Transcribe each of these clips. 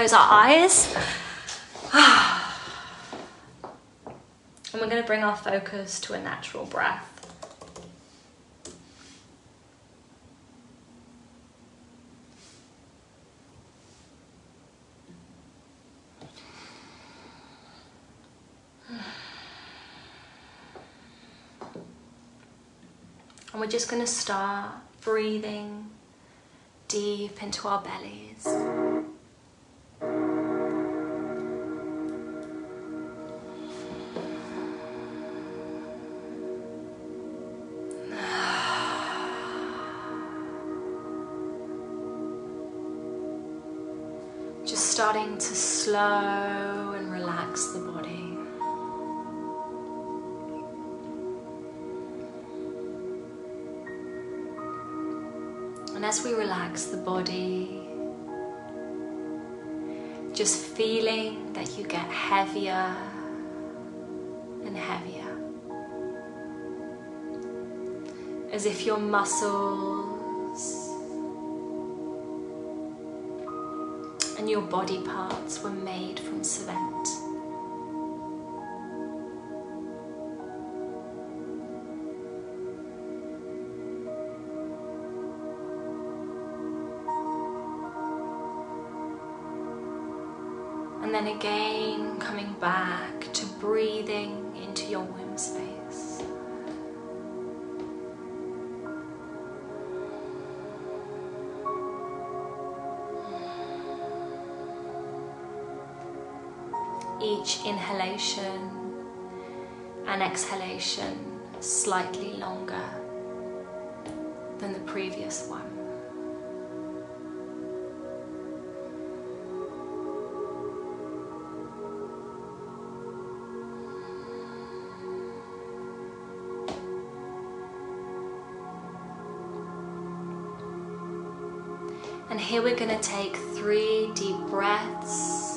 close our eyes. And we're going to bring our focus to a natural breath. And we're just going to start breathing deep into our bellies. To slow and relax the body. And as we relax the body, just feeling that you get heavier and heavier. As if your muscles and your body parts were made from cement. And then again, coming back to breathing into your womb space. Each inhalation and exhalation slightly longer than the previous one. And here we're going to take three deep breaths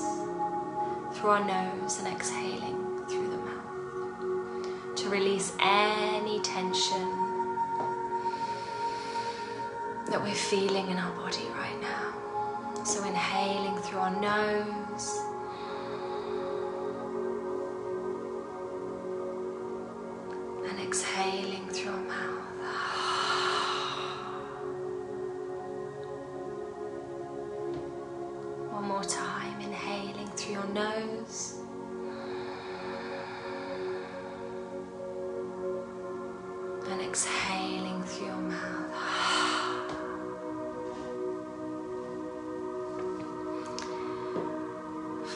through our nose and exhaling through the mouth to release any tension that we're feeling in our body right now. So inhaling through our nose. And exhaling through your mouth.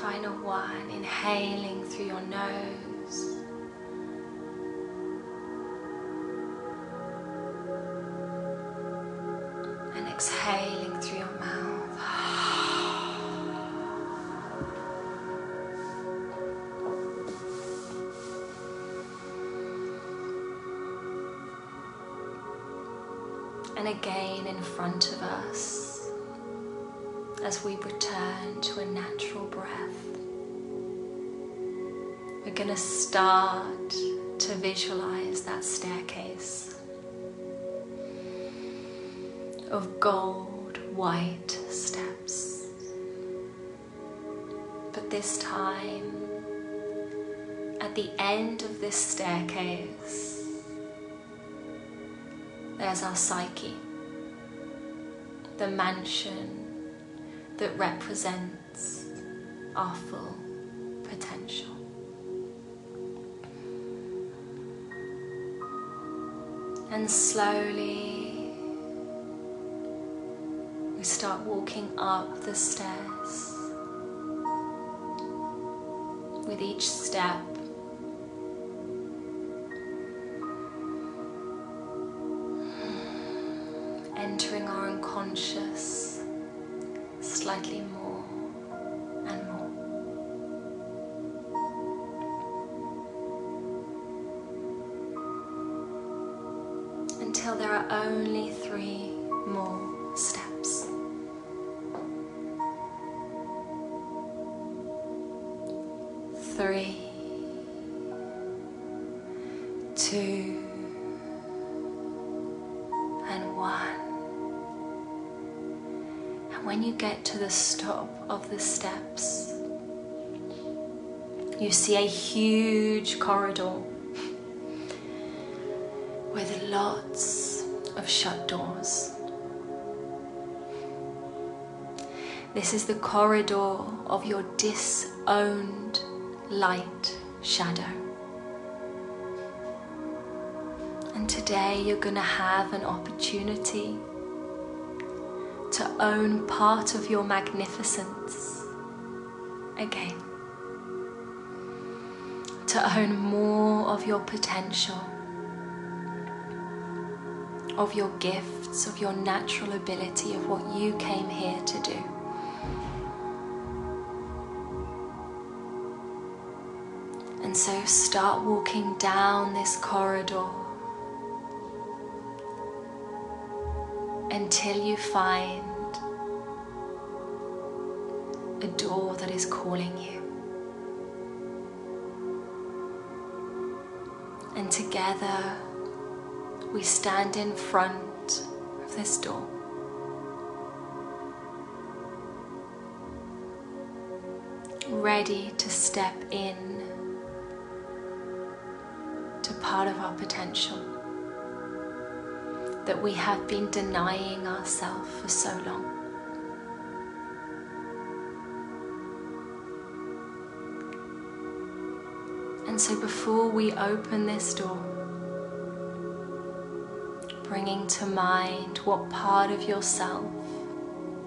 Final one, inhaling through your nose. And again in front of us as we return to a natural breath. We're going to start to visualize that staircase of gold white steps. But this time, at the end of this staircase, there's our psyche, the mansion that represents our full potential. And slowly we start walking up the stairs. With each step, our unconscious slightly more and more. Until there are only three more steps. Three, two, when you get to the stop of the steps, you see a huge corridor with lots of shut doors. This is the corridor of your disowned light shadow. And today you're going to have an opportunity to own part of your magnificence again. To own more of your potential, of your gifts, of your natural ability, of what you came here to do. And so start walking down this corridor until you find a door that is calling you. And together we stand in front of this door. Ready to step in to part of our potential that we have been denying ourselves for so long. And so, before we open this door, bringing to mind what part of yourself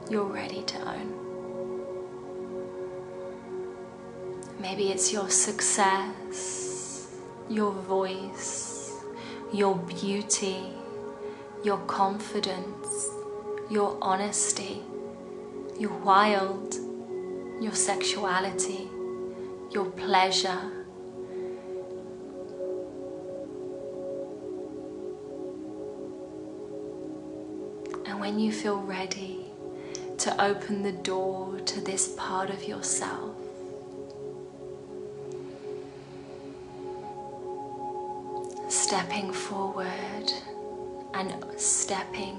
you're ready to own. Maybe it's your success, your voice, your beauty, your confidence, your honesty, your wild, your sexuality, your pleasure. And when you feel ready to open the door to this part of yourself, stepping forward and stepping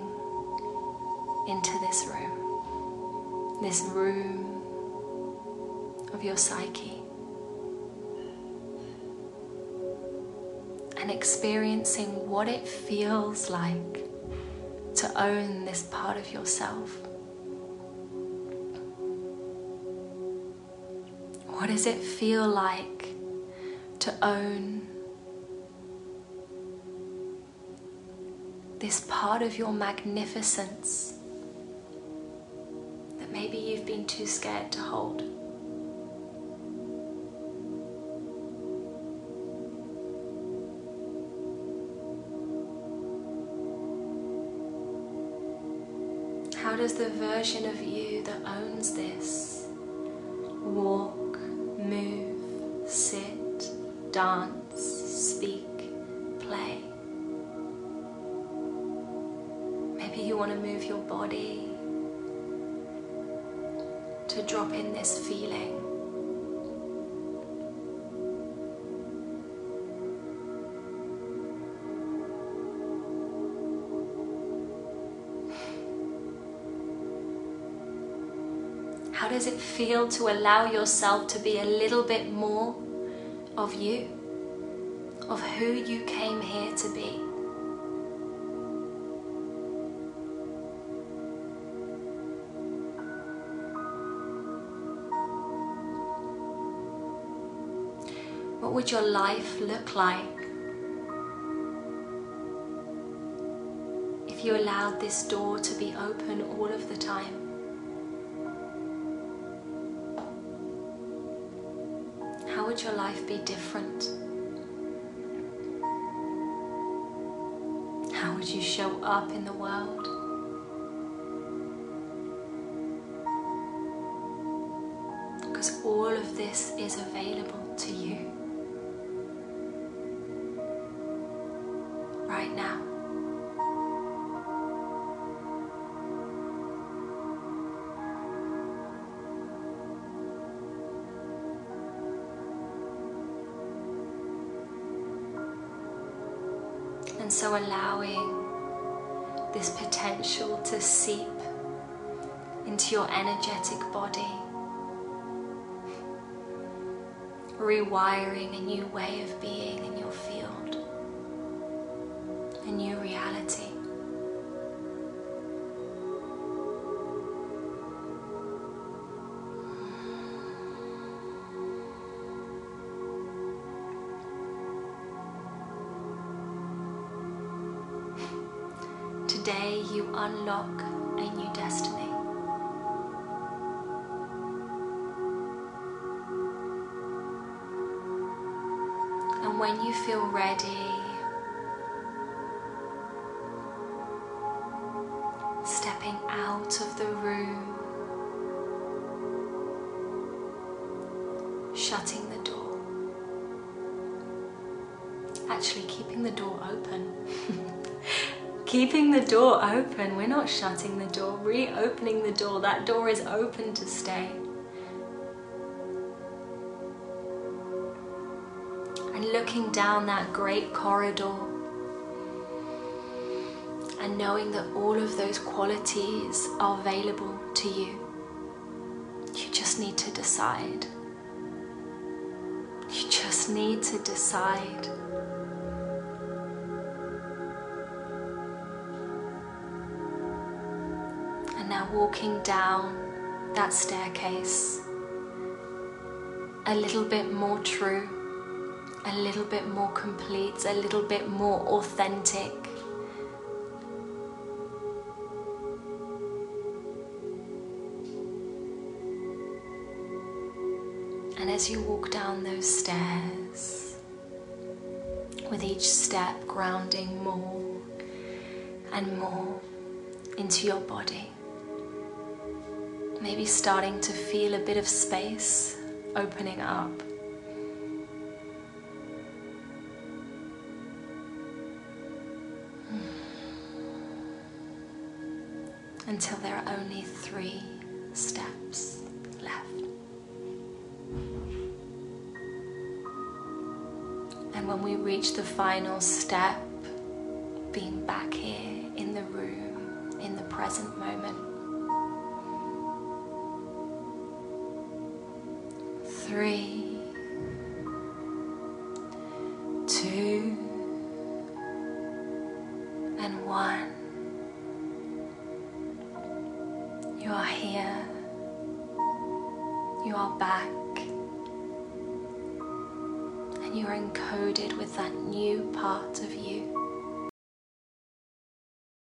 into this room, this room of your psyche, and experiencing what it feels like to own this part of yourself. What does it feel like to own this part of your magnificence that maybe you've been too scared to hold? How does the version of you that owns this walk, move, sit, dance, to drop in this feeling. How does it feel to allow yourself to be a little bit more of you, of who you came here to be? What would your life look like if you allowed this door to be open all of the time? How would your life be different? How would you show up in the world? Because all of this is available to you And so allowing this potential to seep into your energetic body, rewiring a new way of being in your unlock a new destiny. And when you feel ready, keeping the door open. We're not shutting the door, reopening the door. That door is open to stay. And looking down that great corridor and knowing that all of those qualities are available to you. You just need to decide. You just need to decide. Walking down that staircase, a little bit more true, a little bit more complete, a little bit more authentic. And as you walk down those stairs, with each step grounding more and more into your body, maybe starting to feel a bit of space opening up. Hmm. Until there are only three steps left. And when we reach the final step, being back here in the room, in the present moment. Three, two, and one. You are here. You are back. And you are encoded with that new part of you.